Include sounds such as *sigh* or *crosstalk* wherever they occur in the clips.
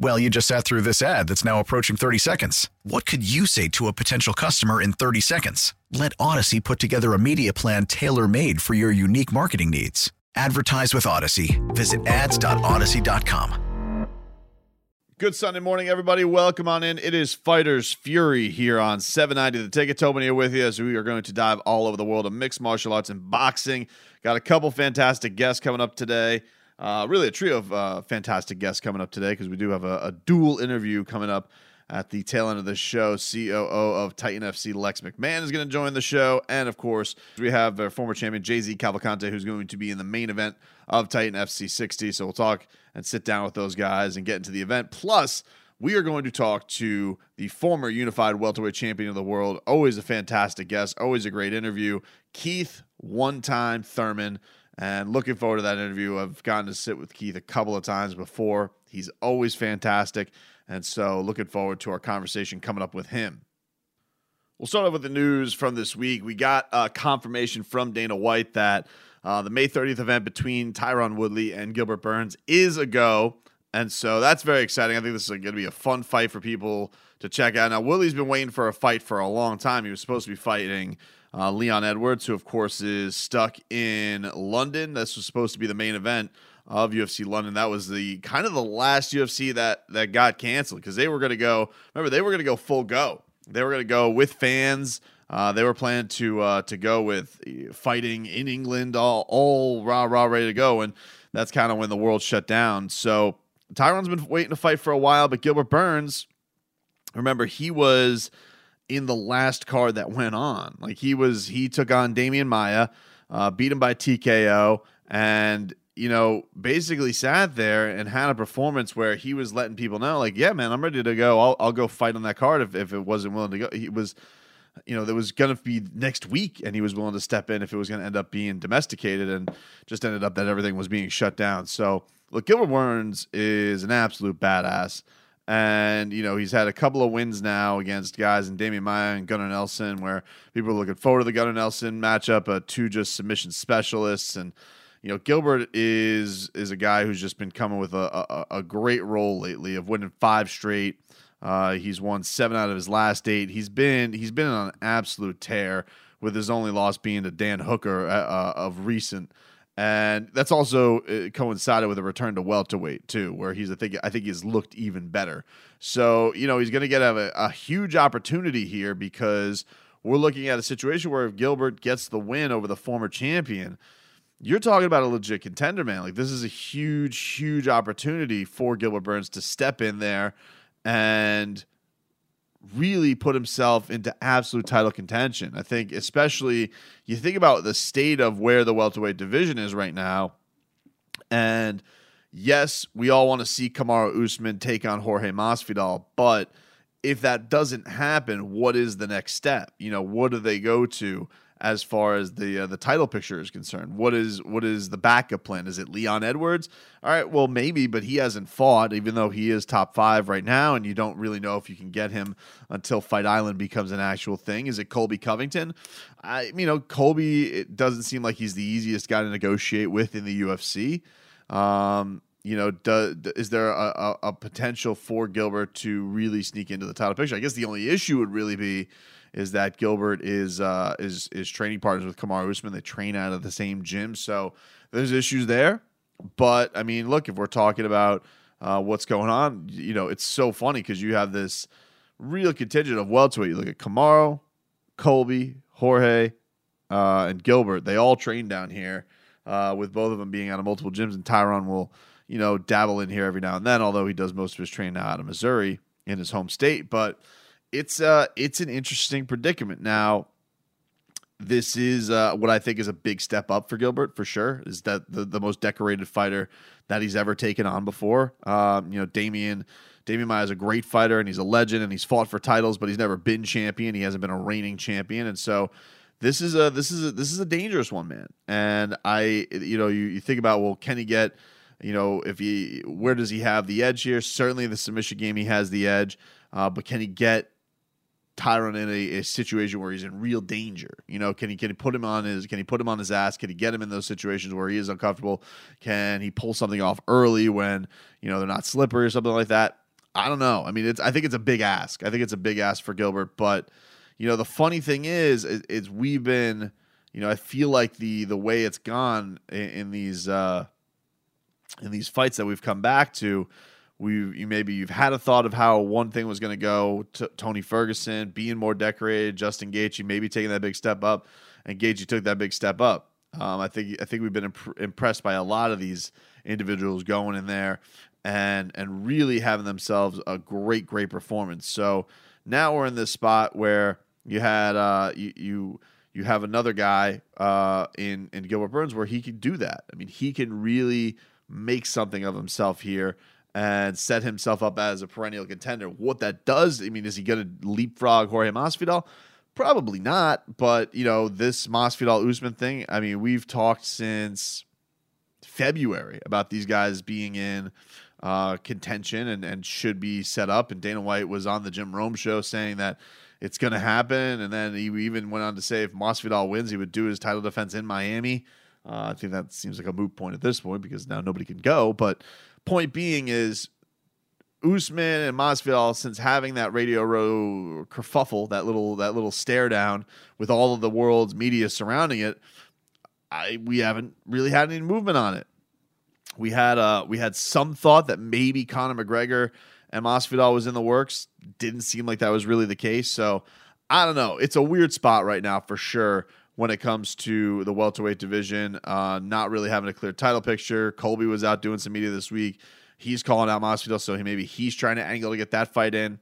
Well, you just sat through this ad that's now approaching 30 seconds. What could you say to a potential customer in 30 seconds? Let Audacy put together a media plan tailor made for your unique marketing needs. Advertise with Audacy. Visit ads.audacy.com. Good Sunday morning, everybody. Welcome on in. It is Fighters Fury here on 790 The Ticket. Tobin here with you as we are going to dive all over the world of mixed martial arts and boxing. Got a couple fantastic guests coming up today. Uh, really, a trio of uh, fantastic guests coming up today because we do have a, a, dual interview coming up at the tail end of the show. COO of Titan FC, Lex McMahon, is going to join the show. And of course, we have our former champion, JZ Cavalcante, who's going to be in the main event of Titan FC 60. So we'll talk and sit down with those guys and get into the event. Plus, we are going to talk to the former unified welterweight champion of the world. Always a fantastic guest, always a great interview. Keith, one time Thurman. And looking forward to that interview. I've gotten to sit with Keith a couple of times before. He's always fantastic. And so looking forward to our conversation coming up with him. We'll start off with the news from this week. We got confirmation from Dana White that uh, the May 30th event between Tyron Woodley and Gilbert Burns is a go. And so that's very exciting. I think this is going to be a fun fight for people to check out. Now, Woodley's been waiting for a fight for a long time. He was supposed to be fighting uh, Leon Edwards, who of course is stuck in London. This was supposed to be the main event of UFC London. That was the kind of the last UFC that that got canceled because they were going to go. Remember, they were going to go full go. They were going to go with fans. Uh, they were planning to uh, to go with uh, fighting in England, all all rah rah ready to go, and that's kind of when the world shut down. So Tyron's been waiting to fight for a while, but Gilbert Burns, remember, he was in the last card that went on. Like he was, he took on Demian Maia, uh, beat him by TKO, and you know, basically sat there and had a performance where he was letting people know, like, yeah, man, I'm ready to go. I'll, I'll go fight on that card if, if it wasn't willing to go. He was, you know, there was going to be next week, and he was willing to step in if it was going to end up being domesticated, and just ended up that everything was being shut down. So, look, Gilbert Burns is an absolute badass. And, you know, he's had a couple of wins now against guys in Demian Maia and Gunnar Nelson, where people are looking forward to the Gunnar Nelson matchup, uh, two just submission specialists. And, you know, Gilbert is is a guy who's just been coming with a, a, a great role lately of winning five straight. Uh, he's won seven out of his last eight. He's been he's been on an absolute tear, with his only loss being to Dan Hooker uh, uh of recent and that's also uh, coincided with a return to welterweight too, where he's I think I think he's looked even better. So you know he's going to get a, a huge opportunity here because we're looking at a situation where if Gilbert gets the win over the former champion, you're talking about a legit contender, man. Like this is a huge, huge opportunity for Gilbert Burns to step in there and really put himself into absolute title contention. I think, especially you think about the state of where the welterweight division is right now, and yes, we all want to see Kamaru Usman take on Jorge Masvidal, but if that doesn't happen, what is the next step? You know, what do they go to? As far as the uh, the title picture is concerned. What is what is the backup plan? Is it Leon Edwards? All right, well maybe, but he hasn't fought, even though he is top five right now, and you don't really know if you can get him until Fight Island becomes an actual thing. Is it Colby Covington? I you know Colby it doesn't seem like he's the easiest guy to negotiate with in the UFC. Um, you know, do, is there a, a, a potential for Gilbert to really sneak into the title picture? I guess the only issue would really be is that Gilbert is uh, is is training partners with Kamaru Usman. They train out of the same gym, so there's issues there. But I mean, look, if we're talking about uh, what's going on, you know, it's so funny because you have this real contingent of welterweight. You look at Kamaru, Colby, Jorge, uh, and Gilbert. They all train down here, uh, with both of them being out of multiple gyms. And Tyron will, you know, dabble in here every now and then. Although he does most of his training out of Missouri in his home state, but it's uh it's an interesting predicament now. This is uh, what I think is a big step up for Gilbert for sure. Is that the, the most decorated fighter that he's ever taken on before? Um, you know, Demian Demian Maia is a great fighter and he's a legend and he's fought for titles, but he's never been champion. He hasn't been a reigning champion, and so this is a this is a, this is a dangerous one, man. And I, you know, you, you think about well, can he get, you know, if he where does he have the edge here? Certainly, the submission game he has the edge, uh, but can he get Tyron in a, a, situation where he's in real danger. You know, can he can he put him on his can he put him on his ass? Can he get him in those situations where he is uncomfortable? Can he pull something off early when you know they're not slippery or something like that? I don't know. I mean, it's I think it's a big ask. I think it's a big ask for Gilbert. But you know, the funny thing is, is, is we've been, you know, I feel like the the way it's gone in, in these uh, in these fights that we've come back to we you maybe you've had a thought of how one thing was going to go to Tony Ferguson being more decorated, Justin Gaethje maybe taking that big step up, and Gaethje took that big step up. Um, I think I think we've been imp- impressed by a lot of these individuals going in there and and really having themselves a great great performance. So now we're in this spot where you had uh, you, you you have another guy uh, in in Gilbert Burns where he can do that. I mean, he can really make something of himself here and set himself up as a perennial contender. What that does, I mean, is he going to leapfrog Jorge Masvidal? Probably not. But you know, this Masvidal Usman thing. I mean, we've talked since February about these guys being in uh, contention and, and should be set up. And Dana White was on the Jim Rome show saying that it's going to happen. And then he even went on to say if Masvidal wins, he would do his title defense in Miami. Uh, I think that seems like a moot point at this point because now nobody can go. But point being is Usman and Masvidal, since having that Radio Row kerfuffle, that little that little stare down with all of the world's media surrounding it, I we haven't really had any movement on it. We had uh we had some thought that maybe Conor McGregor and Masvidal was in the works. Didn't seem like that was really the case. So I don't know. It's a weird spot right now for sure when it comes to the welterweight division. Uh, not really having a clear title picture. Colby was out doing some media this week. He's calling out Masvidal, so he, maybe he's trying to angle to get that fight in.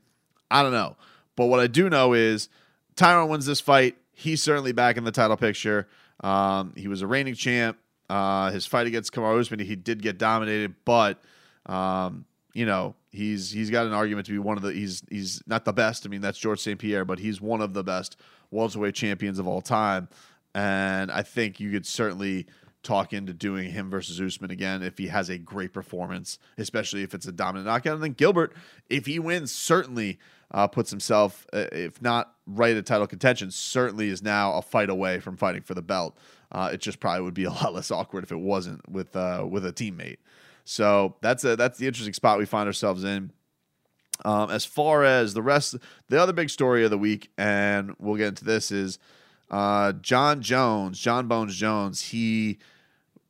I don't know. But what I do know is Tyron wins this fight. He's certainly back in the title picture. Um, he was a reigning champ. Uh, his fight against Kamaru Usman, he did get dominated, but um, you know he's he's got an argument to be one of the he's he's not the best. I mean that's George St Pierre, but he's one of the best welterweight champions of all time. And I think you could certainly talk into doing him versus Usman again if he has a great performance, especially if it's a dominant knockout. And then Gilbert, if he wins, certainly uh, puts himself, uh, if not right at title contention, certainly is now a fight away from fighting for the belt. Uh, it just probably would be *laughs* a lot less awkward if it wasn't with uh, with a teammate. So that's a that's the interesting spot we find ourselves in. Um, as far as the rest, the other big story of the week, and we'll get into this, is uh, Jon Jones, Jon Bones Jones. He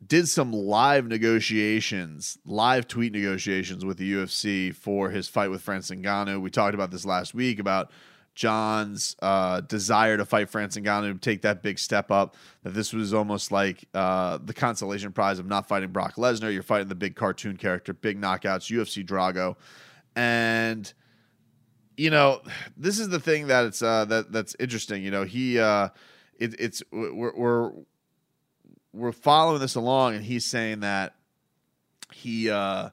did some live negotiations, live tweet negotiations with the UFC for his fight with Francis Ngannou. We talked about this last week about Jon's uh, desire to fight Francis Ngannou take that big step up. That this was almost like uh, the consolation prize of not fighting Brock Lesnar. You're fighting the big cartoon character, big knockouts, UFC Drago and you know this is the thing that it's uh, that that's interesting. You know he uh, it, it's we're, we're we're following this along, and he's saying that he uh,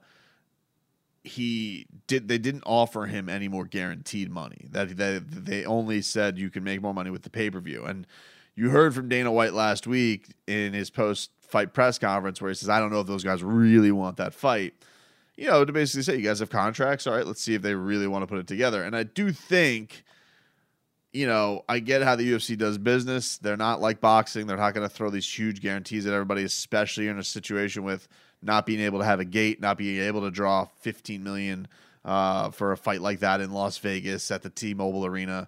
he did they didn't offer him any more guaranteed money. That they they only said you can make more money with the pay per view. And you heard from Dana White last week in his post fight press conference where he says, "I don't know if those guys really want that fight." You know, to basically say, you guys have contracts. All right, let's see if they really want to put it together. And I do think, you know, I get how the UFC does business. They're not like boxing. They're not going to throw these huge guarantees at everybody, especially in a situation with not being able to have a gate, not being able to draw 15 million uh, for a fight like that in Las Vegas at the T-Mobile Arena.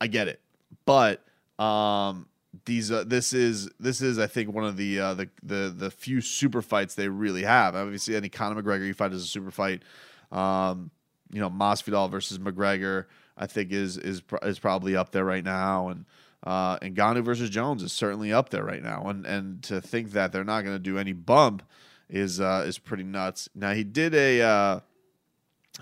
I get it, but um, these uh, this is this is I think one of the uh, the the the few super fights they really have. Obviously, any Conor McGregor you fight is a super fight. Um, you know, Masvidal versus McGregor, I think is is is probably up there right now, and uh, and Ngannou versus Jones is certainly up there right now. And and to think that they're not going to do any bump is uh, is pretty nuts. Now he did a uh,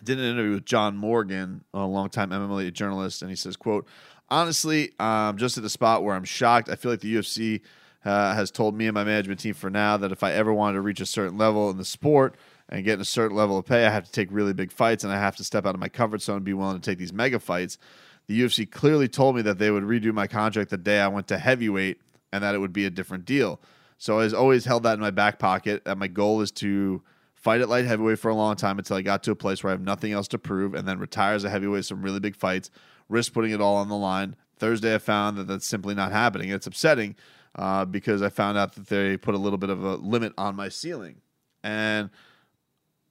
did an interview with John Morgan, a longtime MMA journalist, and he says, "quote Honestly, I'm just at the spot where I'm shocked. I feel like the UFC uh, has told me and my management team for now that if I ever wanted to reach a certain level in the sport and get a certain level of pay, I have to take really big fights and I have to step out of my comfort zone and be willing to take these mega fights. The UFC clearly told me that they would redo my contract the day I went to heavyweight and that it would be a different deal. So I've always held that in my back pocket. That my goal is to fight at light heavyweight for a long time until I got to a place where I have nothing else to prove, and then retire as a heavyweight some really big fights, risk putting it all on the line. Thursday, I found that that's simply not happening. It's upsetting uh, because I found out that they put a little bit of a limit on my ceiling, and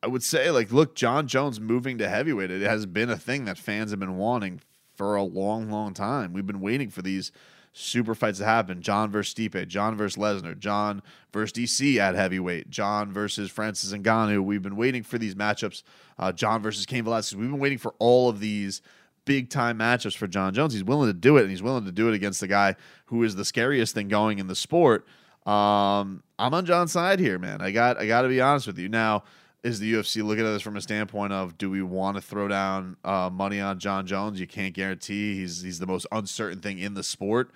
I would say, like, look, Jon Jones moving to heavyweight, it has been a thing that fans have been wanting for a long, long time. We've been waiting for these super fights to happen. Jon versus Stipe, Jon versus Lesnar, Jon versus DC at heavyweight, Jon versus Francis Ngannou. We've been waiting for these matchups. Uh, Jon versus Cain Velasquez. We've been waiting for all of these big time matchups for Jon Jones. He's willing to do it, and he's willing to do it against the guy who is the scariest thing going in the sport. Um, I'm on Jon's side here, man. I got I got to be honest with you. Now, is the UFC looking at this from a standpoint of do we want to throw down uh, money on Jon Jones? You can't guarantee he's he's the most uncertain thing in the sport.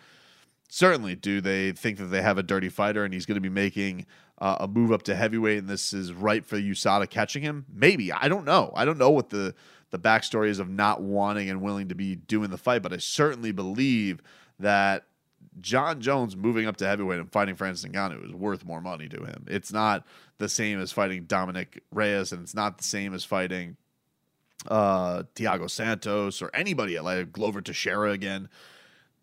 Certainly, do they think that they have a dirty fighter and he's going to be making uh, a move up to heavyweight and this is right for USADA catching him? Maybe I don't know. I don't know what the the backstory is of not wanting and willing to be doing the fight, but I certainly believe that Jon Jones moving up to heavyweight and fighting Francis Ngannou is worth more money to him. It's not the same as fighting Dominick Reyes, and it's not the same as fighting uh Thiago Santos or anybody like Glover Teixeira again.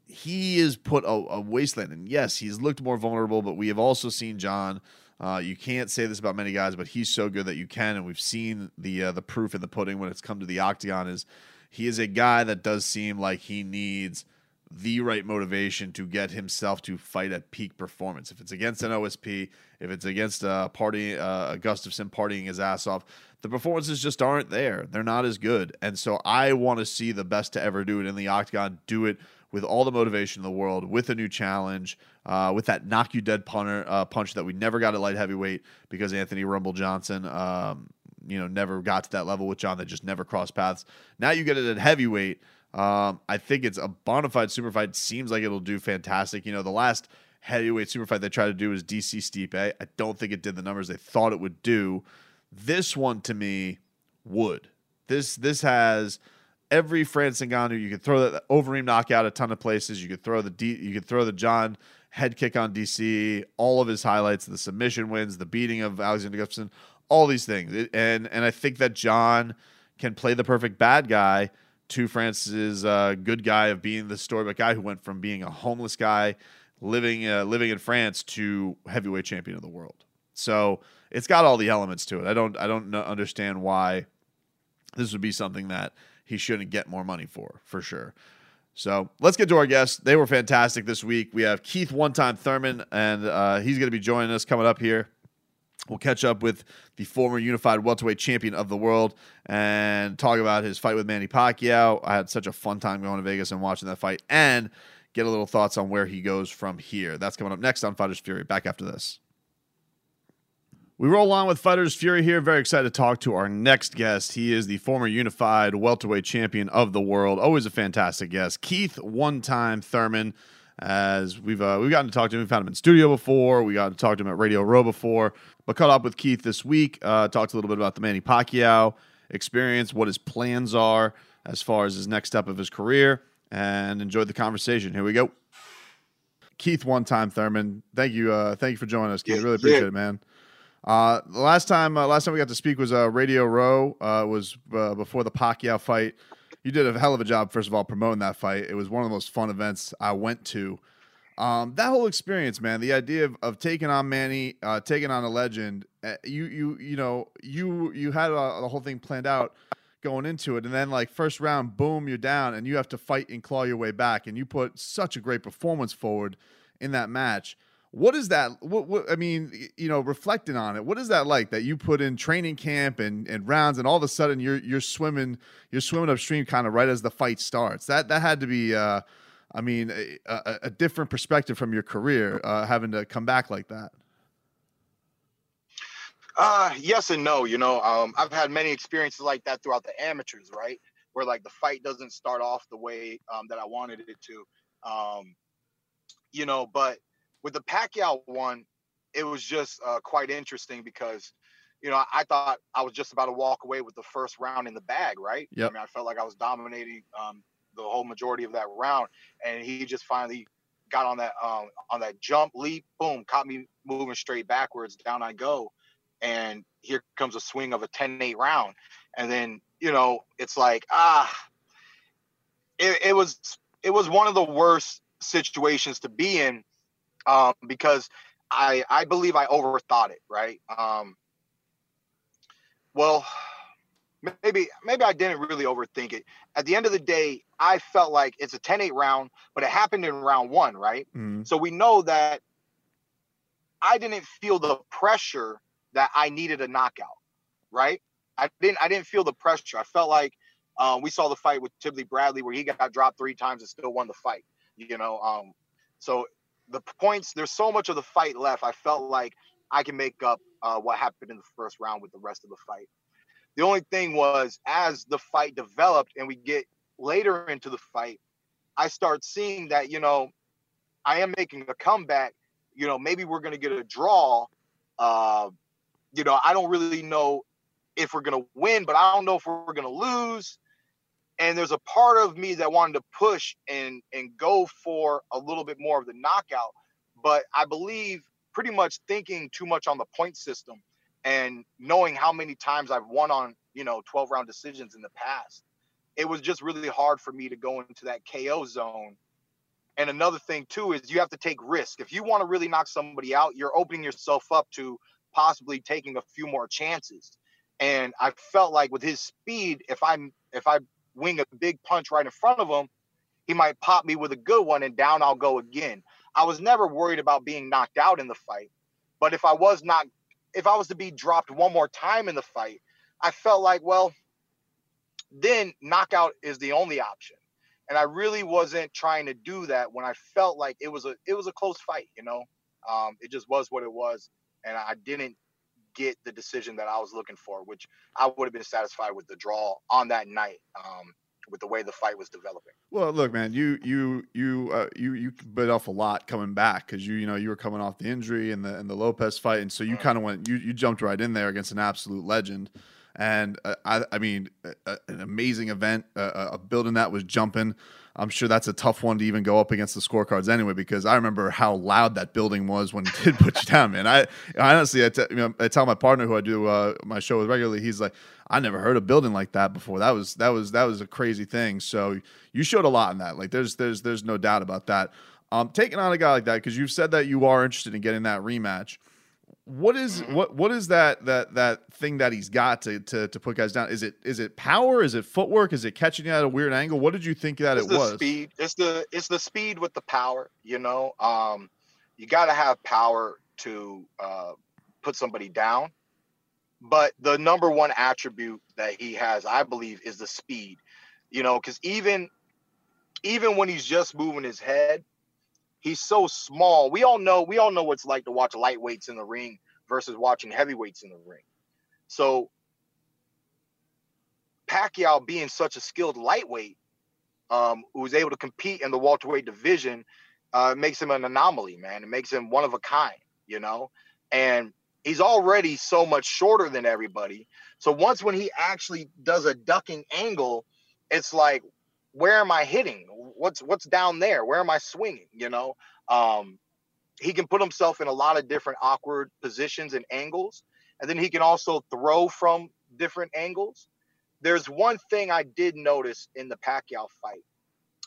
He is put a, a, wasteland, and yes, he's looked more vulnerable. But we have also seen Jon. Uh, you can't say this about many guys, but he's so good that you can, and we've seen the uh, the proof in the pudding when it's come to the octagon. Is he is a guy that does seem like he needs the right motivation to get himself to fight at peak performance. If it's against an OSP, if it's against a party, uh, Gustafsson partying his ass off, the performances just aren't there. They're not as good. And so I want to see the best to ever do it in the octagon, do it with all the motivation in the world, with a new challenge, uh, with that knock you dead punter, uh, punch that we never got at light heavyweight because Anthony Rumble Johnson, um, you know, never got to that level with Jon. That just never crossed paths. Now you get it at heavyweight um, I think it's a bona fide super fight. Seems like it'll do fantastic. You know, the last heavyweight super fight they tried to do was DC Stipe. I don't think it did the numbers they thought it would do. This one to me would. This this has every Francis Ngannou. You could throw that Overeem knockout a ton of places. You could throw the D, you could throw the Jon head kick on DC. All of his highlights, the submission wins, the beating of Alexander Gustafsson, all these things. It, and and I think that Jon can play the perfect bad guy to Francis's uh, good guy of being the storybook guy who went from being a homeless guy living uh, living in France to heavyweight champion of the world. So it's got all the elements to it. I don't I don't understand why this would be something that he shouldn't get more money for for sure. So let's get to our guests. They were fantastic this week. We have Keith One Time Thurman, and uh, he's going to be joining us coming up here. We'll catch up with the former unified welterweight champion of the world and talk about his fight with Manny Pacquiao. I had such a fun time going to Vegas and watching that fight and get a little thoughts on where he goes from here. That's coming up next on Fighters Fury. Back after this. We roll on with Fighters Fury here. Very excited to talk to our next guest. He is the former unified welterweight champion of the world. Always a fantastic guest. Keith One Time Thurman as we've uh, we've gotten to talk to him. we found him in studio before. We got to talk to him at Radio Row before. But caught up with Keith this week. Uh, talked a little bit about the Manny Pacquiao experience, what his plans are as far as his next step of his career, and enjoyed the conversation. Here we go. Keith, one time Thurman. Thank you, uh, thank you for joining us, Keith. Really appreciate yeah. it, man. Uh, last time, uh, last time we got to speak was uh, Radio Row. Uh, was uh, before the Pacquiao fight you did a hell of a job, first of all, promoting that fight. It was one of the most fun events I went to. Um, that whole experience, man, the idea of, of taking on Manny, uh, taking on a legend, uh, you you you know you you had a, the whole thing planned out going into it, and then like first round, boom, you're down, and you have to fight and claw your way back, and you put such a great performance forward in that match. What is that? What, what, I mean, you know, reflecting on it, what is that like that you put in training camp and, and rounds, and all of a sudden you're you're swimming you're swimming upstream, kind of right as the fight starts. That that had to be, uh, I mean, a, a, a, different perspective from your career, uh, having to come back like that. Uh, yes and no. You know, um, I've had many experiences like that throughout the amateurs, right? Where like the fight doesn't start off the way um, that I wanted it to. Um, you know, but with the Pacquiao one, it was just uh, quite interesting because, you know, I thought I was just about to walk away with the first round in the bag, right? Yeah. I mean, I felt like I was dominating um, the whole majority of that round, and he just finally got on that um, on that jump leap, boom, caught me moving straight backwards. Down I go, and here comes a swing of a 10-8 round, and then you know it's like ah, it, it was it was one of the worst situations to be in um, because I I believe I overthought it, right? Um, well, maybe maybe I didn't really overthink it. At the end of the day, I felt like it's a 10-8 round, but it happened in round 1, right? Mm-hmm. So we know that I didn't feel the pressure that I needed a knockout, right? I didn't I didn't feel the pressure. I felt like uh, we saw the fight with Timothy Bradley where he got dropped three times and still won the fight. You know, um, so the points there's so much of the fight left. I felt like I can make up uh, what happened in the first round with the rest of the fight. The only thing was as the fight developed and we get later into the fight, I start seeing that you know I am making a comeback. You know, maybe we're to get a draw. Uh, you know, I don't really know if we're to win, but I don't know if we're to lose. And there's a part of me that wanted to push and and go for a little bit more of the knockout, but I believe pretty much thinking too much on the point system and knowing how many times I've won on, you know, 12 round decisions in the past. It was just really hard for me to go into that KO zone. And another thing too is you have to take risk. If you want to really knock somebody out, you're opening yourself up to possibly taking a few more chances. And I felt like with his speed, if I'm if I wing a big punch right in front of him, he might pop me with a good one and down I'll go again. I was never worried about being knocked out in the fight. But if I was not if I was to be dropped one more time in the fight, I felt like, well, then knockout is the only option. And I really wasn't trying to do that when I felt like it was a it was a close fight, you know. Um, it just was what it was, and I didn't get the decision that I was looking for, which I would have been satisfied with the draw on that night. Um, with the way the fight was developing. Well, look, man, you you you uh, you you bit off a lot coming back because you you know you were coming off the injury and the and the Lopez fight, and so you mm. kind of went you you jumped right in there against an absolute legend. And uh, I, I mean, uh, an amazing event. Uh, building that was jumping. I'm sure that's a tough one to even go up against the scorecards anyway, because I remember how loud that building was when it *laughs* did put you down, man. I, I honestly, I, t- you know, I tell my partner who I do uh, my show with regularly, he's like, I never heard a building like that before. That was that was that was a crazy thing. So you showed a lot in that. Like there's there's there's no doubt about that. Um, taking on a guy like that because you've said that you are interested in getting that rematch what is mm-hmm. what what is that that that thing that he's got to to to put guys down? Is it is it power? Is it footwork? Is it catching you at a weird angle? What did you think that it's it was? Speed. It's the it's the speed with the power. You know, um, you got to have power to uh, put somebody down. But the number one attribute that he has, I believe, is the speed. You know, because even even when he's just moving his head, he's so small. We all know we all know what it's like to watch lightweights in the ring versus watching heavyweights in the ring. So Pacquiao being such a skilled lightweight, um, who's able to compete in the welterweight division, uh, makes him an anomaly, man. It makes him one of a kind, you know. And he's already so much shorter than everybody. So once when he actually does a ducking angle, it's like, where am I hitting? What's what's down there? Where am I swinging? You know, um, he can put himself in a lot of different awkward positions and angles, and then he can also throw from different angles. There's one thing I did notice in the Pacquiao fight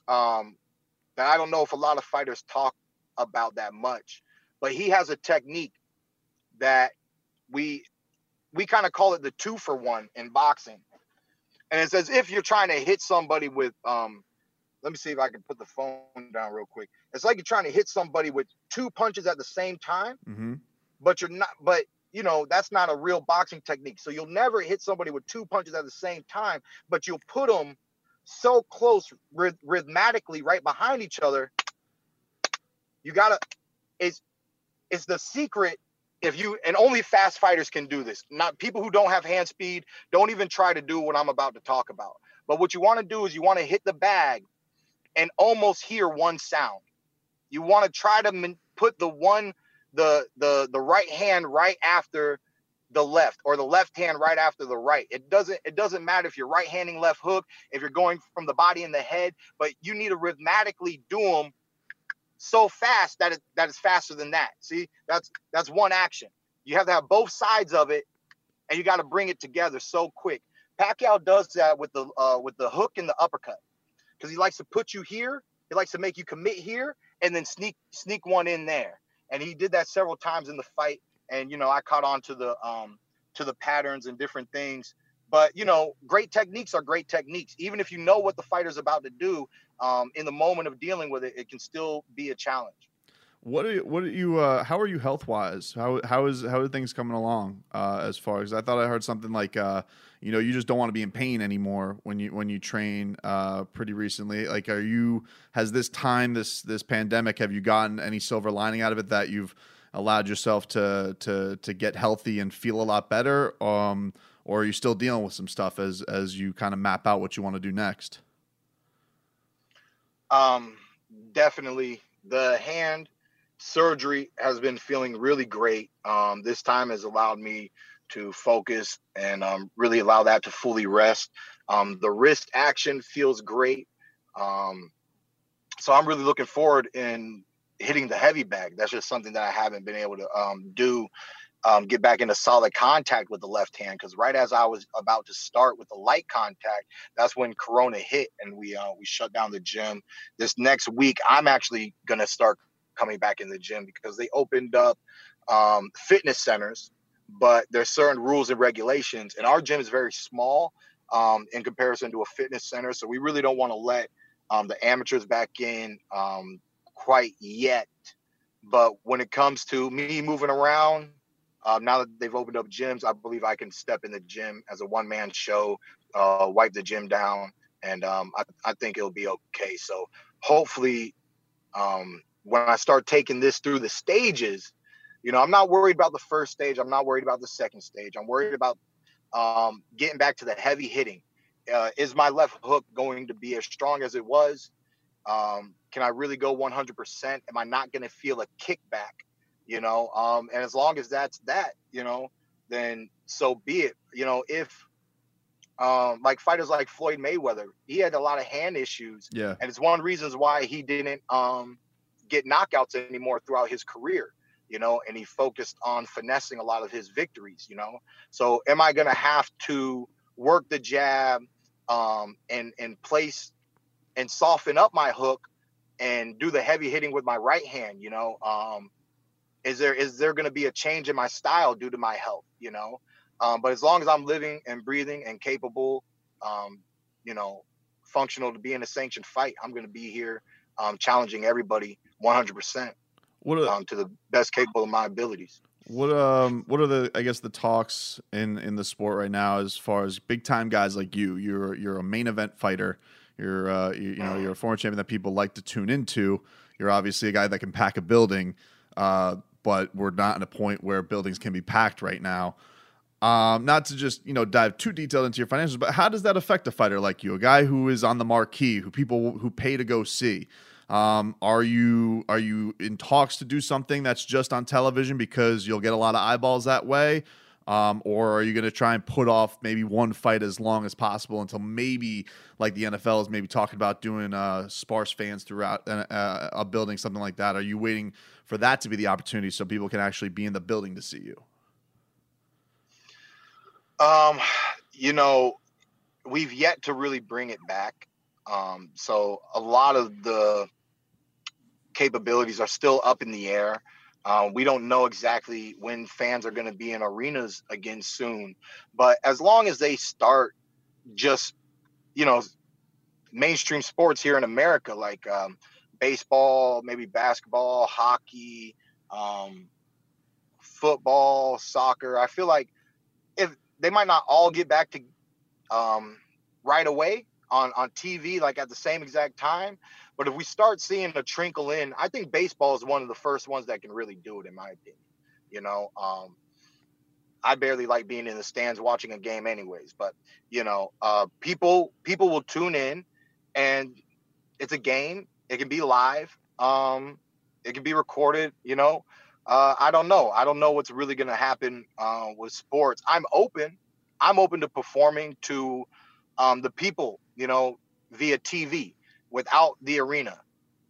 um, that I don't know if a lot of fighters talk about that much, but he has a technique that we we kind of call it the two for one in boxing and it's as if you're trying to hit somebody with um let me see if I can put the phone down real quick. It's like you're trying to hit somebody with two punches at the same time, mm-hmm. but you're not. But you know that's not a real boxing technique. So you'll never hit somebody with two punches at the same time, but you'll put them so close ryth- rhythmically right behind each other. You gotta. It's it's the secret if you and only fast fighters can do this. Not people who don't have hand speed don't even try to do what I'm about to talk about. But what you want to do is you want to hit the bag and almost hear one sound. You want to try to put the one the the the right hand right after the left or the left hand right after the right. It doesn't it doesn't matter if you're right handing left hook, if you're going from the body and the head, but you need to rhythmatically do them so fast that it that is faster than that. See, that's that's one action. You have to have both sides of it, and you got to bring it together so quick. Pacquiao does that with the uh, with the hook and the uppercut because he likes to put you here. He likes to make you commit here and then sneak sneak one in there. And he did that several times in the fight. And you know, I caught on to the um to the patterns and different things. But you know, great techniques are great techniques. Even if you know what the fighter's about to do, um, in the moment of dealing with it, it can still be a challenge. What are you, what are you uh, how are you health wise? How how is how are things coming along uh, as far as I thought I heard something like uh, you know you just don't want to be in pain anymore when you when you train uh, pretty recently. Like are you has this time this this pandemic have you gotten any silver lining out of it that you've allowed yourself to to to get healthy and feel a lot better um, or are you still dealing with some stuff as as you kind of map out what you want to do next? Um definitely the hand surgery has been feeling really great. Um, this time has allowed me to focus and um, really allow that to fully rest. Um, the wrist action feels great. Um, so I'm really looking forward in hitting the heavy bag. That's just something that I haven't been able to um, do. Um, get back into solid contact with the left hand because right as I was about to start with the light contact, that's when Corona hit and we uh, we shut down the gym. This next week, I'm actually gonna start coming back in the gym because they opened up um, fitness centers, but there's certain rules and regulations. And our gym is very small um, in comparison to a fitness center, so we really don't want to let um, the amateurs back in um, quite yet. But when it comes to me moving around, um, now that they've opened up gyms, I believe I can step in the gym as a one man show, uh, wipe the gym down, and um, I, I, think it'll be okay. So hopefully, um, when I start taking this through the stages, you know, I'm not worried about the first stage. I'm not worried about the second stage. I'm worried about um, getting back to the heavy hitting. Uh, is my left hook going to be as strong as it was? Um, can I really go 100%? Am I not going to feel a kickback? You know, um, and as long as that's that, you know, then so be it. You know, if um, like fighters like Floyd Mayweather, he had a lot of hand issues. Yeah. And it's one of the reasons why he didn't um, get knockouts anymore throughout his career, you know, and he focused on finessing a lot of his victories, you know. So am I going to have to work the jab um, and and place and soften up my hook and do the heavy hitting with my right hand, you know? Um, is there is there going to be a change in my style due to my health, you know? Um, but as long as I'm living and breathing and capable, um, you know, functional to be in a sanctioned fight, I'm going to be here um, challenging everybody 100% what are, um, to the best capable of my abilities. What um what are the I guess the talks in in the sport right now as far as big time guys like you? You're you're a main event fighter. You're uh you, you know you're a former champion that people like to tune into. You're obviously a guy that can pack a building, uh, but we're not in a point where buildings can be packed right now. Um, not to just you know dive too detailed into your financials, but how does that affect a fighter like you, a guy who is on the marquee, who people who pay to go see? Um, are you are you in talks to do something that's just on television because you'll get a lot of eyeballs that way? Um, or are you going to try and put off maybe one fight as long as possible until maybe like the NFL is maybe talking about doing uh, sparse fans throughout uh, uh, a building, something like that? Are you waiting for that to be the opportunity so people can actually be in the building to see you? Um, you know, we've yet to really bring it back. Um, so a lot of the capabilities are still up in the air. Uh, we don't know exactly when fans are going to be in arenas again soon, but as long as they start just, you know, mainstream sports here in America, like um, baseball, maybe basketball, hockey, um, football, soccer, I feel like if they might not all get back to um, right away on on TV, like at the same exact time, but if we start seeing a trickle in, I think baseball is one of the first ones that can really do it, in my opinion. You know, um, I barely like being in the stands watching a game, anyways. But you know, uh, people people will tune in, and it's a game. It can be live. Um, it can be recorded. You know, uh, I don't know. I don't know what's really going to happen uh, with sports. I'm open. I'm open to performing to um, the people. You know, via TV without the arena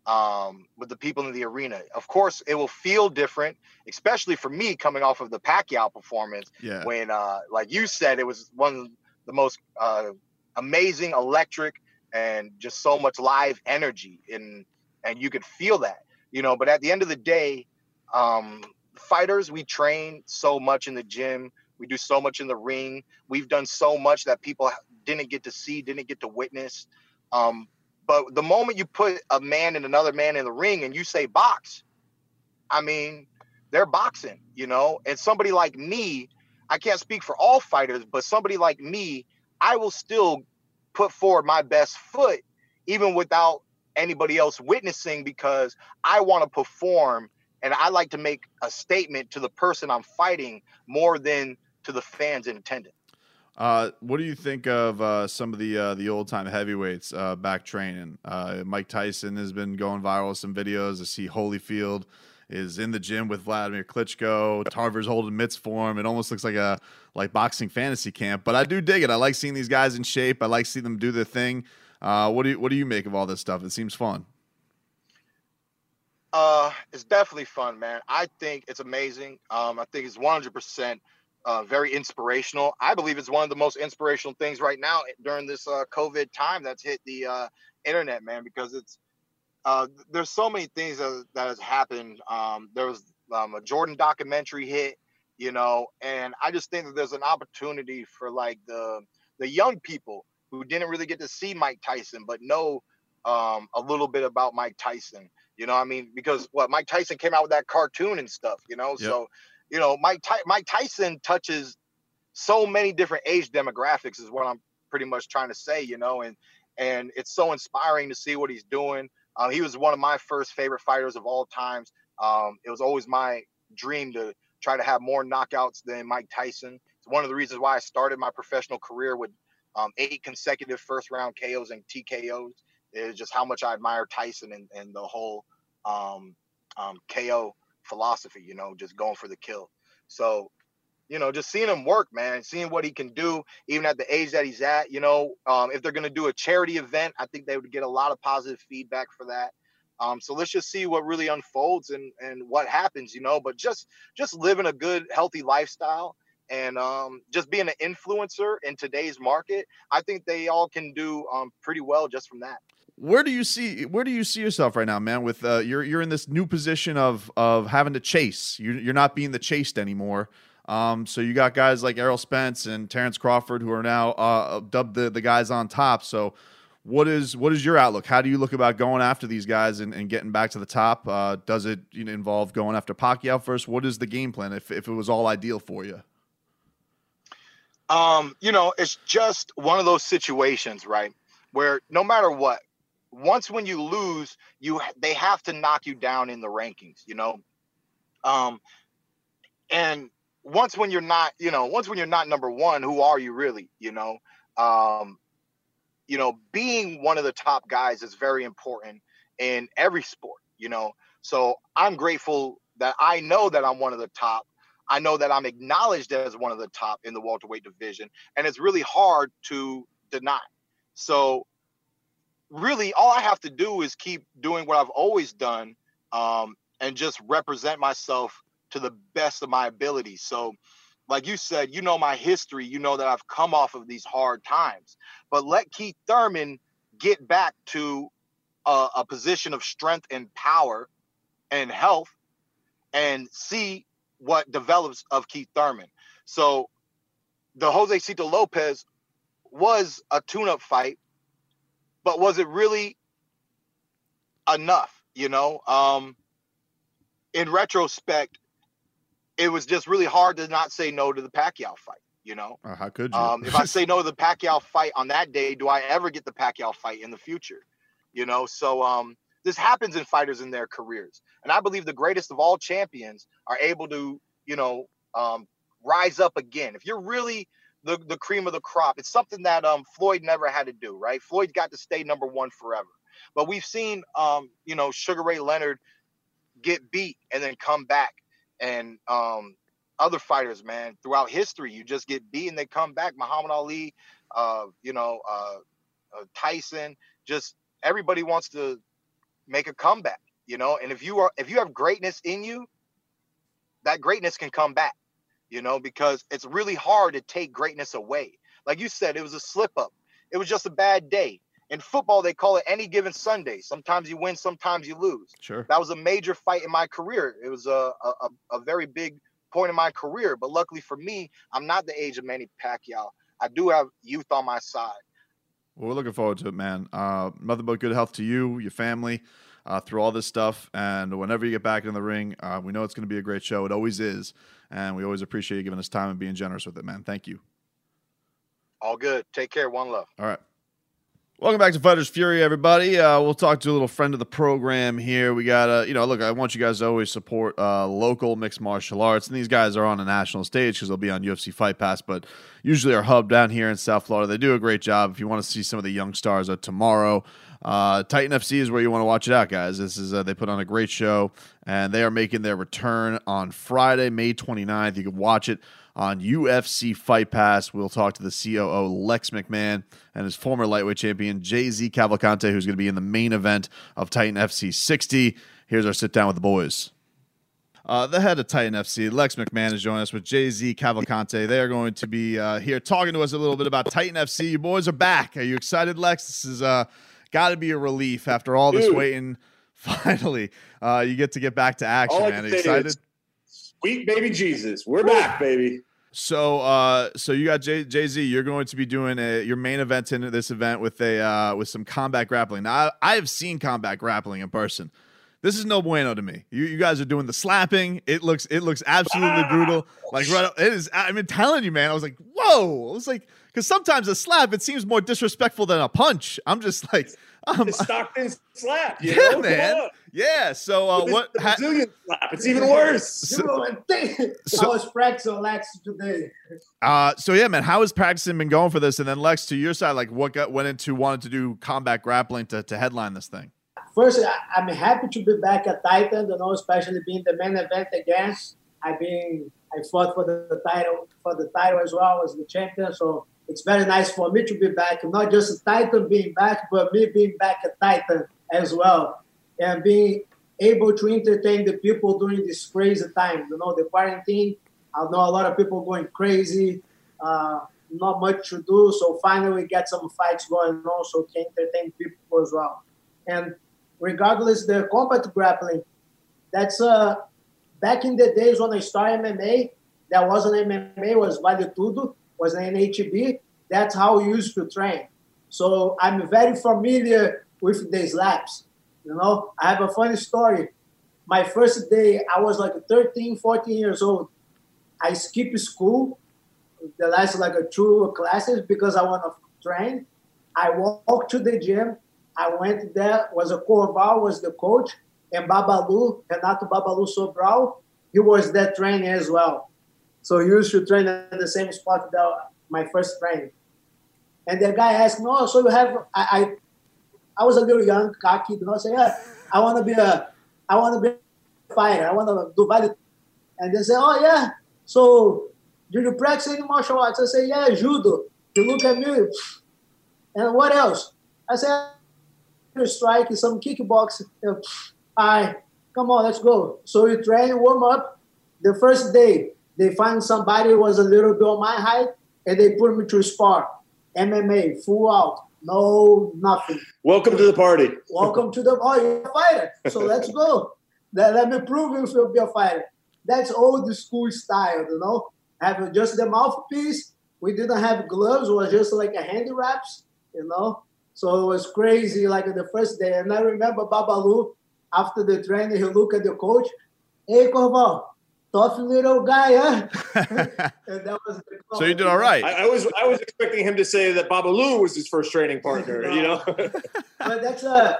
um, with the people in the arena. Of course, it will feel different, especially for me coming off of the Pacquiao performance. Yeah. When, uh, like you said, it was one of the most uh, amazing, electric, and just so much live energy, and and you could feel that, you know. But at the end of the day, um, fighters we train so much in the gym. We do so much in the ring. We've done so much that people didn't get to see, didn't get to witness. Um, but the moment you put a man and another man in the ring and you say box, I mean, they're boxing, you know? And somebody like me, I can't speak for all fighters, but somebody like me, I will still put forward my best foot even without anybody else witnessing because I want to perform and I like to make a statement to the person I'm fighting more than to the fans in attendance. Uh, what do you think of uh, some of the uh, the old time heavyweights uh, back training? Uh, Mike Tyson has been going viral with some videos. I see Holyfield is in the gym with Vladimir Klitschko. Tarver's holding mitts for him. It almost looks like a like boxing fantasy camp. But I do dig it. I like seeing these guys in shape. I like seeing them do their thing. Uh, what do you, what do you make of all this stuff? It seems fun. Uh, it's definitely fun, man. I think it's amazing. Um, I think it's 100 percent uh, very inspirational. I believe it's one of the most inspirational things right now during this uh, COVID time that's hit the uh, internet, man, because it's uh, there's so many things that, that has happened. Um, there was um, a Jordan documentary hit, you know, and I just think that there's an opportunity for like the the young people who didn't really get to see Mike Tyson, but know um, a little bit about Mike Tyson. You know, I mean, because what Mike Tyson came out with that cartoon and stuff, you know, yep. so you know, Mike Mike Tyson touches so many different age demographics is what I'm pretty much trying to say, you know, and and it's so inspiring to see what he's doing. Um, he was one of my first favorite fighters of all times. Um, it was always my dream to try to have more knockouts than Mike Tyson. It's one of the reasons why I started my professional career with um, eight consecutive first round KOs and TKOs. Is just how much I admire Tyson and, and the whole um, um KO philosophy, you know, just going for the kill. So, you know, just seeing him work, man, seeing what he can do, even at the age that he's at, you know, um, if they're going to do a charity event, I think they would get a lot of positive feedback for that. Um, so let's just see what really unfolds and and what happens, you know. But just just living a good, healthy lifestyle and um, just being an influencer in today's market, I think they all can do um, pretty well just from that where do you see where do you see yourself right now, man? With uh, you're you're in this new position of of having to chase. You're you're not being the chased anymore. Um, so you got guys like Errol Spence and Terrence Crawford who are now uh, dubbed the the guys on top. So what is what is your outlook? How do you look about going after these guys and, and getting back to the top? Uh, does it you know, involve going after Pacquiao first? What is the game plan if if it was all ideal for you? Um, you know, it's just one of those situations, right? Where no matter what, once when you lose, you they have to knock you down in the rankings, you know. Um, and once when you're not, you know, once when you're not number one, who are you really? You know, um, you know, being one of the top guys is very important in every sport. You know, so I'm grateful that I know that I'm one of the top. I know that I'm acknowledged as one of the top in the welterweight division, and it's really hard to deny. So really all I have to do is keep doing what I've always done um, and just represent myself to the best of my ability. So, like you said, you know my history, you know that I've come off of these hard times, but let Keith Thurman get back to a, a position of strength and power and health and see what develops of Keith Thurman. So, the Josesito Lopez was a tune up fight but was it really enough? You know, um, in retrospect, it was just really hard to not say no to the Pacquiao fight. You know, uh, how could you? Um, if I say no to the *laughs* Pacquiao fight on that day, do I ever get the Pacquiao fight in the future? You know, so um, this happens in fighters in their careers, and I believe the greatest of all champions are able to you know, um, rise up again, if you're really the, the cream of the crop, it's something that um, Floyd never had to do, right? Floyd got to stay number one forever. But we've seen, um, you know, Sugar Ray Leonard get beat and then come back. And um, other fighters, man, throughout history, you just get beat and they come back. Muhammad Ali, uh, you know, uh, uh, Tyson, just everybody wants to make a comeback, you know. And if you are, if you have greatness in you, that greatness can come back, you know, because it's really hard to take greatness away. Like you said, it was a slip up. It was just a bad day. In football, they call it any given Sunday. Sometimes you win, sometimes you lose. Sure. That was a major fight in my career. It was a, a, a very big point in my career. But luckily for me, I'm not the age of Manny Pacquiao. I do have youth on my side. Well, we're looking forward to it, man. Uh, nothing but good health to you, your family, uh, through all this stuff. And whenever you get back in the ring, uh, we know it's going to be a great show. It always is. And we always appreciate you giving us time and being generous with it, man. Thank you. All good. Take care. One love. All right. Welcome back to Fighters Fury, everybody. Uh, we'll talk to a little friend of the program here. We got, uh, you know, look, I want you guys to always support uh, local mixed martial arts, and these guys are on a national stage because they'll be on UFC Fight Pass. But usually, our hub down here in South Florida, they do a great job. If you want to see some of the young stars of tomorrow, uh, Titan FC is where you want to watch it out, guys. This is uh, they put on a great show, and they are making their return on Friday, May 29th. You can watch it on UFC Fight Pass. We'll talk to the COO, Lex McMahon, and his former lightweight champion, JZ Cavalcante, who's going to be in the main event of Titan FC 60. Here's our sit down with the boys. Uh, the head of Titan FC, Lex McMahon, is joining us with JZ Cavalcante. They are going to be uh, here talking to us a little bit about Titan FC. You boys are back. Are you excited, Lex? This is uh, got to be a relief after all this waiting. *laughs* Finally, uh, you get to get back to action, All man. can Are you say excited? Sweet baby Jesus, we're back, baby. So, uh, so you got JZ. You're going to be doing a, your main event in this event with a uh, with some combat grappling. Now, I, I have seen combat grappling in person. This is no bueno to me. You, you guys are doing the slapping. It looks it looks absolutely brutal. Like right, it is. I'm telling you, man. I was like, whoa. I was like, because sometimes a slap it seems more disrespectful than a punch. I'm just like, um, The Stockton slap, you *laughs* yeah, know? Man. Yeah. So, uh, what? ha- Brazilian slap? It's even worse. So- I was practicing Lex today. Uh, so yeah, man, how has practicing been going for this? And then Lex, to your side, like what got went into wanting to do combat grappling to, to headline this thing? First, I- I'm happy to be back at Titan, you know, especially being the main event against. I've been, I fought for the title, for the title as well as the champion. So it's very nice for me to be back, not just a Titan being back, but me being back at Titan as well, and being able to entertain the people during this crazy time. You know, the quarantine. I know a lot of people going crazy. Uh, not much to do, so finally we get some fights going on, so can entertain people as well. And regardless the combat grappling, that's uh back in the days when I started MMA, that wasn't MMA, was Vale Tudo, was an NHB. That's how we used to train. So I'm very familiar with these slaps. You know, I have a funny story. My first day, I was like 13, 14 years old. I skipped school, the last like two classes because I want to train. I walked to the gym. I went there, was a Corval, was the coach, and Babalu, Renato Babalu Sobral, he was there training as well. So used to train at the same spot that my first training. And the guy asked oh, so you have, I, I, I was a little young, cocky, you know, say, yeah, I want to be a, I want to be a fighter. I want to do value. And they say, oh, yeah. So do you practice any martial arts? I say, yeah, judo. You look at me, and what else? I said, strike, some kickboxing. Uh, Right, come on, let's go. So we train, warm up. The first day, they find somebody who was a little bit on my height, and they put me to spar. MMA, full out, no nothing. Welcome to the party. Welcome to the oh, you're a fighter. So *laughs* let's go. Let, let me prove you you'll be a fighter. That's old school style, you know. Have just the mouthpiece. We didn't have gloves. It was just like a handy wraps, you know. So it was crazy, like the first day. And I remember Babalu, after the training, he looked at the coach. Hey, Corval, tough little guy, huh? *laughs* and that was the So you did all right. I, I was I was expecting him to say that Babalu was his first training partner. You know, *laughs* but that's a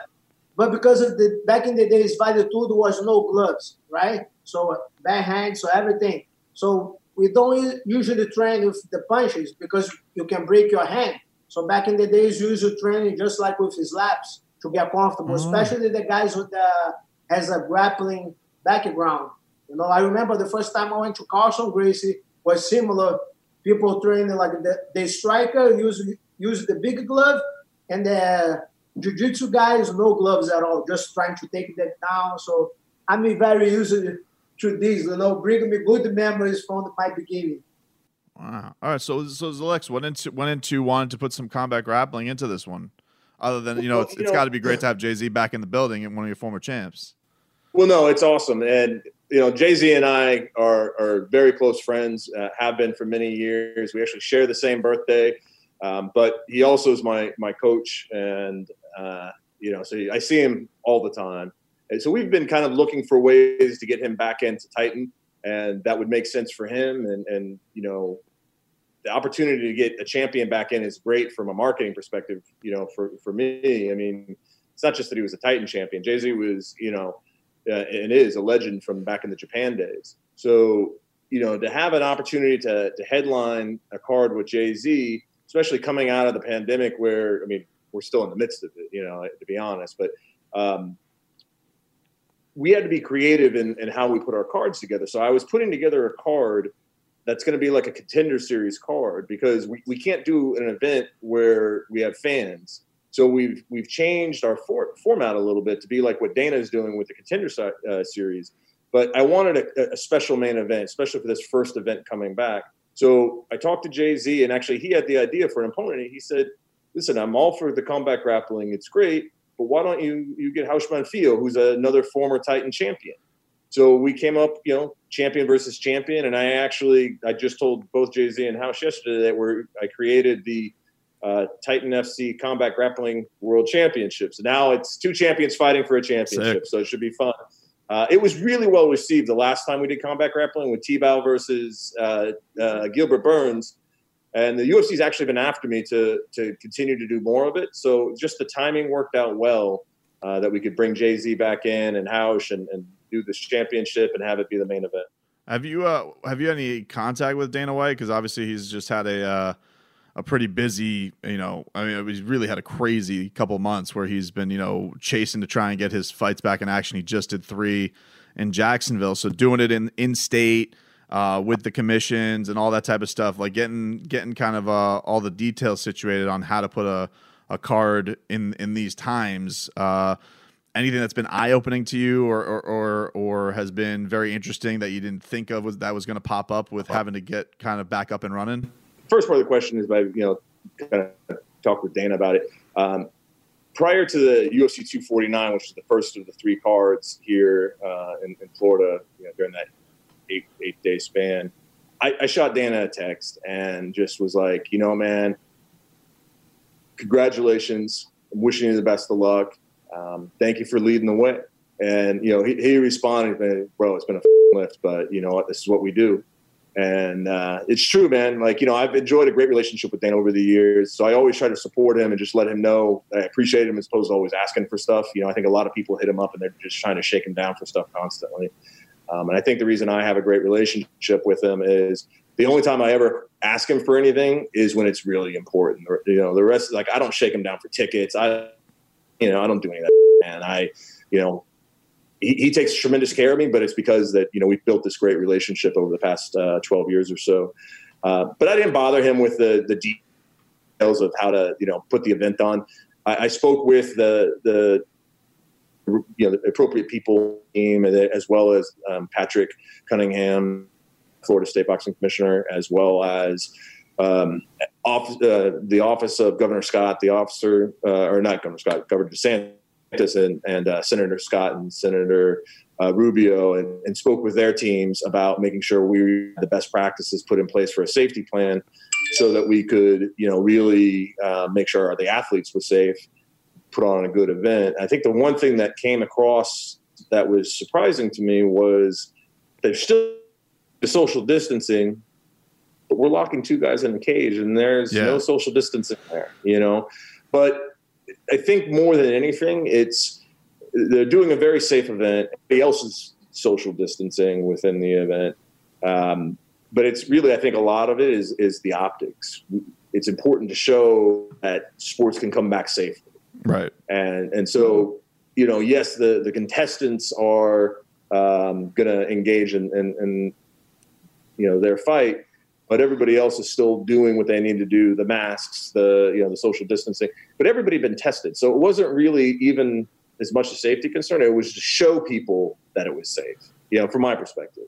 but because of the back in the days Vale Tudo was no gloves, right? So uh, bare hands, so everything. So we don't usually train with the punches because you can break your hand. So back in the days, we used to train just like with slaps to get comfortable, oh. especially the guys with the has a grappling background. You know, I remember the first time I went to Carlson Gracie was similar. People training like the, the striker use use the big glove and the jiu-jitsu guys no gloves at all, just trying to take that down. So I'm very used to this, you know, bringing me good memories from my beginning. Wow. All right. So so Alex went into went into wanting to put some combat grappling into this one. Other than you know, it's, it's got to be great to have JZ back in the building and one of your former champs. Well, no, it's awesome, and you know, JZ and I are are very close friends, uh, have been for many years. We actually share the same birthday, um, but he also is my my coach, and uh, you know, so I see him all the time, and so we've been kind of looking for ways to get him back into Titan, and that would make sense for him, and and you know, the opportunity to get a champion back in is great from a marketing perspective. You know, for for me, I mean, it's not just that he was a Titan champion. JZ was, you know uh, and is a legend from back in the Japan days. So, you know, to have an opportunity to, to headline a card with JZ, especially coming out of the pandemic, where I mean, we're still in the midst of it, you know, to be honest, but um, we had to be creative in, in how we put our cards together. So I was putting together a card that's going to be like a contender series card because we, we can't do an event where we have fans so we've we've changed our for, format a little bit to be like what Dana is doing with the contender uh, series. But I wanted a, a, special main event, especially for this first event coming back. So I talked to JZ, and actually he had the idea for an opponent. He said, "Listen, I'm all for the combat grappling. It's great, but why don't you you get Raush Manfio, who's another former Titan champion?" So we came up, you know, champion versus champion, and I actually I just told both JZ and Raush yesterday that we're I created the uh, Titan FC Combat Grappling World Championships. Now it's two champions fighting for a championship, Sick. so it should be fun. Uh, it was really well received the last time we did combat grappling with T-Bow versus uh, uh Gilbert Burns, and the UFC's actually been after me to to continue to do more of it. So just the timing worked out well uh, that we could bring JZ back in and Raush and, and do this championship and have it be the main event. Have you uh, have you any contact with Dana White? Because obviously he's just had a a pretty busy, you know, I mean, he's really had a crazy couple months where he's been, you know, chasing to try and get his fights back in action. He just did three in Jacksonville, so doing it in in state uh, with the commissions and all that type of stuff, like getting getting kind of uh, all the details situated on how to put a a card in in these times. Uh, anything that's been eye opening to you, or, or or or has been very interesting that you didn't think of was that was going to pop up with having to get kind of back up and running first part of the question is by you know kind of talk with Dana about it. Um, prior to the UFC 249, which is the first of the three cards here uh, in, in, Florida, you know, during that eight eight day span, I, I, shot Dana a text and just was like, you know, man, congratulations. I'm wishing you the best of luck. Um, thank you for leading the way. And you know, he, he responded, "Bro, it's been a lift, but you know what? This is what we do." And uh, it's true, man. Like, you know, I've enjoyed a great relationship with Dan over the years. So I always try to support him and just let him know I appreciate him as opposed to always asking for stuff. You know, I think a lot of people hit him up and they're just trying to shake him down for stuff constantly. Um, and I think the reason I have a great relationship with him is the only time I ever ask him for anything is when it's really important. You know, the rest, like, I don't shake him down for tickets. I, you know, I don't do any of that, man. I, you know, he, he, takes tremendous care of me, but it's because that you know we've built this great relationship over the past uh, 12 years or so. Uh, but I didn't bother him with the the details of how to you know put the event on. I, I spoke with the the you know the appropriate people team as well as um, Patrick Cunningham, Florida State Boxing Commissioner, as well as um, off, uh, the office of Governor Scott, the officer uh, or not Governor Scott, Governor DeSantis and, and uh, Senator Scott and Senator uh, Rubio and, and, spoke with their teams about making sure we the best practices put in place for a safety plan so that we could, you know, really uh, make sure the athletes were safe, put on a good event. I think the one thing that came across that was surprising to me was there's still the social distancing, but we're locking two guys in a cage and there's yeah. no social distancing there, you know. But I think more than anything, it's they're doing a very safe event. Everybody else is social distancing within the event. Um, but it's really, I think, a lot of it is is the optics. It's important to show that sports can come back safely, right? And and so, you know, yes, the the contestants are um, going to engage in, in, in you know their fight, but everybody else is still doing what they need to do the masks the you know the social distancing but everybody been tested. So it wasn't really even as much a safety concern. It was to show people that it was safe you know from my perspective.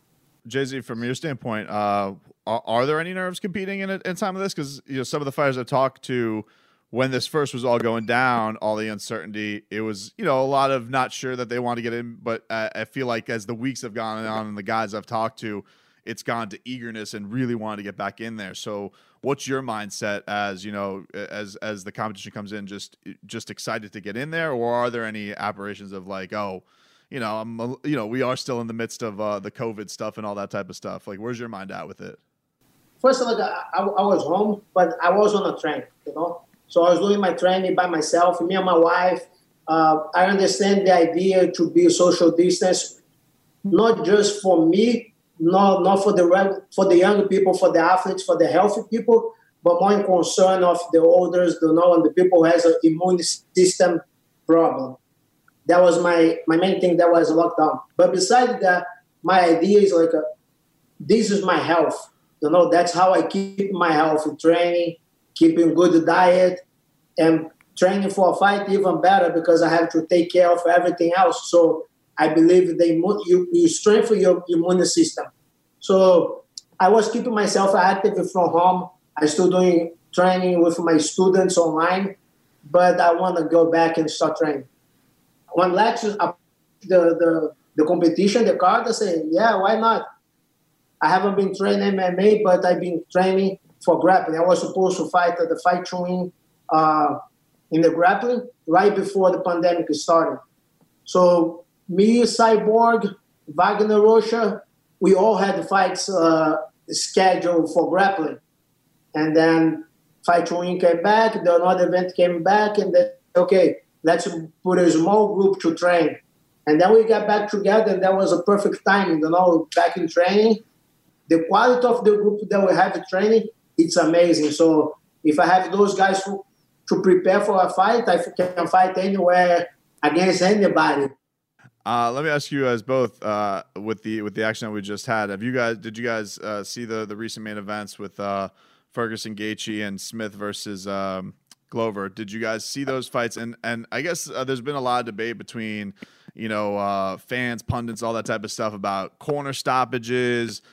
JZ from your standpoint uh, are, are, there any nerves competing in, in time of this? Because you know some of the fighters i've talked to when this first was all going down all the uncertainty it was you know a lot of not sure that they want to get in but uh, i feel like as the weeks have gone on and the guys i've talked to it's gone to eagerness and really wanting to get back in there. So, what's your mindset as you know as as the competition comes in? Just just excited to get in there, or are there any aberrations of like, oh, you know, I'm you know, we are still in the midst of uh, the COVID stuff and all that type of stuff. Like, where's your mind at with it? First, like I, I, I was home, but I was on a train, you know. So I was doing my training by myself, me and my wife. Uh, I understand the idea to be social distance, not just for me, not not for the for the young people, for the athletes, for the healthy people, but more in concern of the olders, the know, and the people who has an immune system problem. That was my my main thing. That was lockdown. But besides that, my idea is like, a, this is my health. You know, that's how I keep my health: training, keeping good diet, and training for a fight even better because I have to take care of everything else. So I believe they you, you strengthen your immune system. So I was keeping myself active from home. I still doing training with my students online, but I want to go back and start training. When lectures, the, the, the competition, the card, I say, yeah, why not? I haven't been training MMA, but I've been training for grappling. I was supposed to fight at the fight training uh, in the grappling right before the pandemic started. So me, Cyborg, Wagner Rocha, we all had fights uh, scheduled for grappling. And then Fight Win came back, the another event came back, and then, okay, let's put a small group to train. And then we got back together, and that was a perfect timing, you know, back in training. The quality of the group that we have training, it's amazing. So if I have those guys to, to prepare for a fight, I can fight anywhere against anybody. Uh, let me ask you guys both uh, with the with the action that we just had. Have you guys did you guys uh, see the the recent main events with uh, Ferguson Gaethje and Smith versus um, Glover? Did you guys see those fights? And and I guess uh, there's been a lot of debate between you know uh, fans, pundits, all that type of stuff about corner stoppages.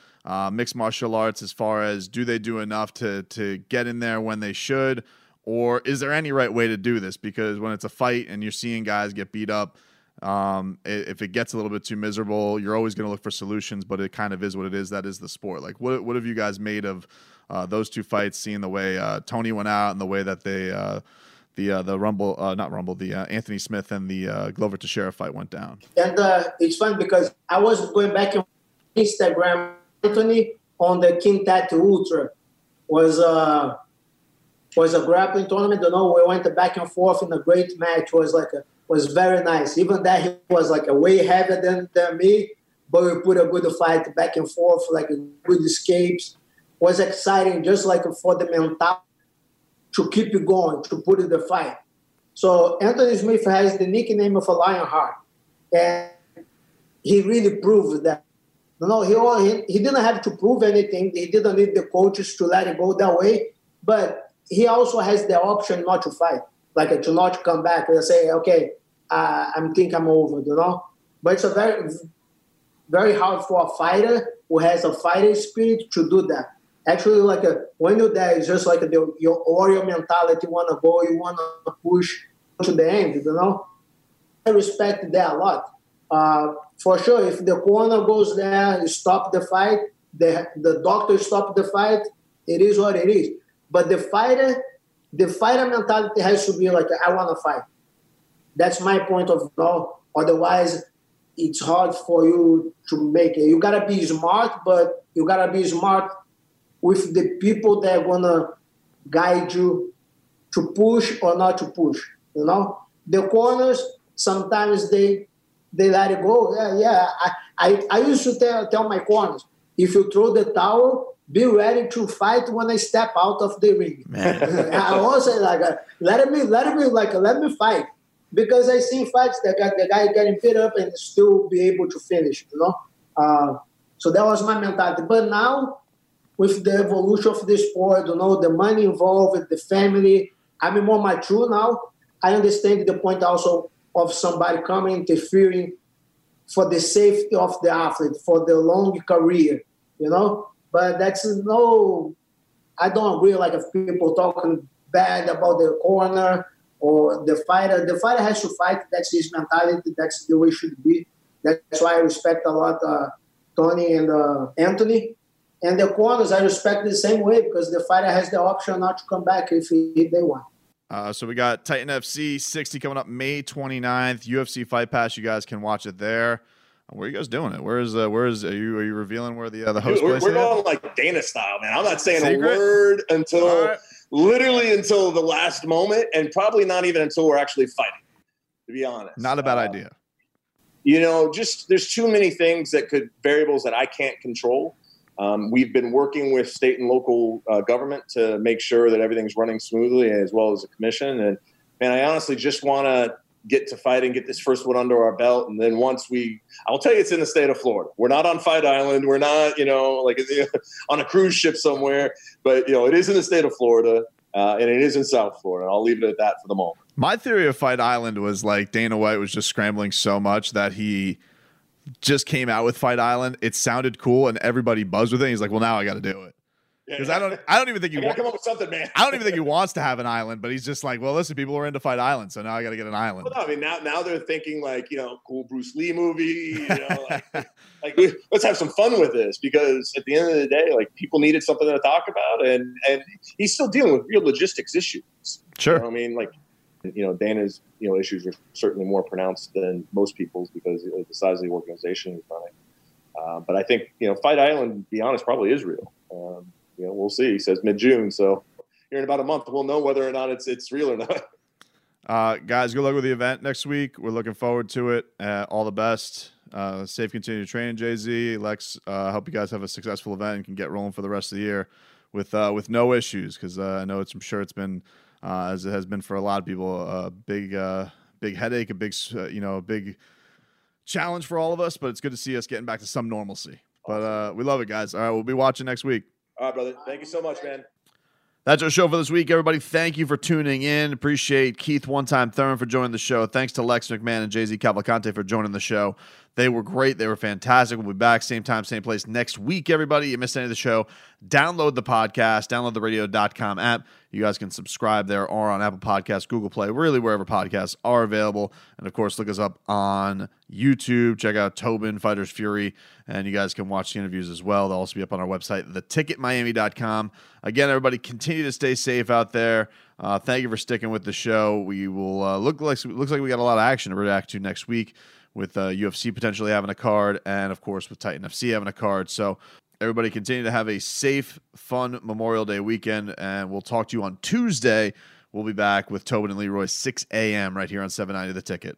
mixed martial arts, as far as do they do enough to to get in there when they should, or is there any right way to do this? Because when it's a fight and you're seeing guys get beat up, um, if it gets a little bit too miserable, you're always going to look for solutions, but it kind of is what it is. That is the sport. Like, what what have you guys made of uh, those two fights? Seeing the way uh, Tony went out and the way that they uh, the uh, the Rumble, uh, not Rumble, the uh, Anthony Smith and the Glover to Teixeira fight went down. And it's fun because I was going back on Instagram. Anthony on the King Quintet Ultra was was a grappling tournament. You know, we went back and forth in a great match. It was like a was very nice. Even that he was like a way heavier than, than me, but we put a good fight back and forth, like good escapes. Was exciting, just like for the mental to keep it going, to put in the fight. So Anthony Smith has the nickname of a Lionheart, and he really proved that. You know, he, he didn't have to prove anything. He didn't need the coaches to let it go that way, but he also has the option not to fight like to not come back and say, okay, uh, I think I'm over, you know. But it's a very, very hard for a fighter who has a fighting spirit to do that. Actually, like a, when you're there, it's just like the, your warrior mentality. You want to go, you want to push to the end, you know. I respect that a lot. Uh, for sure, if the corner goes there, you stop the fight, the, the doctor stop the fight, it is what it is. But the fighter the fighter mentality has to be like, I want to fight. That's my point of view. Otherwise, it's hard for you to make it. You gotta be smart, but you gotta be smart with the people that are gonna guide you to push or not to push. You know, the corners sometimes they they let it go. Yeah, yeah. I I, I used to tell tell my corners if you throw the towel, be ready to fight when I step out of the ring. *laughs* I also like uh, let me let me like let me fight because I see fights that got the guy getting beat up and still be able to finish. You know, uh, so that was my mentality. But now with the evolution of the sport, you know, the money involved, the family, I'm more mature now. I understand the point also of somebody coming interfering for the safety of the athlete for the long career, you know. But that's no, I don't agree. Like if people talking bad about the corner or the fighter, the fighter has to fight. That's his mentality. That's the way it should be. That's why I respect a lot uh, Tony and uh, Anthony. And the corners, I respect the same way because the fighter has the option not to come back if, he, if they want. Uh, so we got Titan FC 60 coming up May 29th. UFC Fight Pass. You guys can watch it there. Where are you guys doing it? Where is uh, where is are you are you revealing where the uh, the host Dude, we're, place we're is? going like Dana style, man. I'm not saying Secret? a word until All right. Literally until the last moment, and probably not even until we're actually fighting. To be honest, Not a bad Uh, idea. you know, just there's too many things that could variables that I can't control. Um, we've been working with state and local uh, government to make sure that everything's running smoothly, as well as the commission. And man, I honestly just want to get to fight and get this first one under our belt, and then once we, I'll tell you, it's in the state of Florida. We're not on Fight Island. We're not, you know, like *laughs* on a cruise ship somewhere, but you know, it is in the state of Florida, uh, and it is in South Florida. I'll leave it at that for the moment. My theory of Fight Island was like Dana White was just scrambling so much that he just came out with Fight Island. It sounded cool and everybody buzzed with it. He's like, well, now I got to do it because I don't. I don't even think I you. Want, come up with something, man. I don't even think he wants to have an island, but he's just like, well, listen, people are into Fight Island, so now I got to get an island. Well, no, I mean now now they're thinking like you know cool Bruce Lee movie. You know, like, *laughs* like let's have some fun with this because at the end of the day, like people needed something to talk about, and and he's still dealing with real logistics issues. Sure. You know I mean, like you know Dana's you know issues are certainly more pronounced than most people's because of the size of the organization he's running. Uh, but I think you know Fight Island, to be honest, probably is real. Um, you know, we'll see. He says mid June, so here in about a month, we'll know whether or not it's it's real or not. Uh, guys, good luck with the event next week. We're looking forward to it. Uh, all the best. Uh, safe continued training, JZ. Lex, uh, hope you guys have a successful event and can get rolling for the rest of the year with uh, with no issues because uh, I know it's I'm sure it's been uh, as it has been for a lot of people a big uh, big headache, a big uh, you know a big challenge for all of us. But it's good to see us getting back to some normalcy. But uh, we love it, guys. All right, we'll be watching next week. All right, brother. Thank you so much, man. That's our show for this week, everybody. Thank you for tuning in. Appreciate Keith One Time Thurman for joining the show. Thanks to Lex McMahon and JZ Cavalcante for joining the show. They were great. They were fantastic. We'll be back same time, same place next week, everybody. You missed any of the show, download the podcast, download the radio.com app. You guys can subscribe there or on Apple Podcasts, Google Play, really wherever podcasts are available. And of course, look us up on YouTube. Check out Tobin, Fighters Fury, and you guys can watch the interviews as well. They'll also be up on our website, theticketmiami.com. Again, everybody, continue to stay safe out there. Uh, thank you for sticking with the show. We will uh, look like looks like we got a lot of action to react to next week with uh, UFC potentially having a card, and of course with Titan FC having a card. So everybody continue to have a safe, fun Memorial Day weekend, and we'll talk to you on Tuesday. We'll be back with Tobin and Leroy 6 a.m. right here on 790 The Ticket.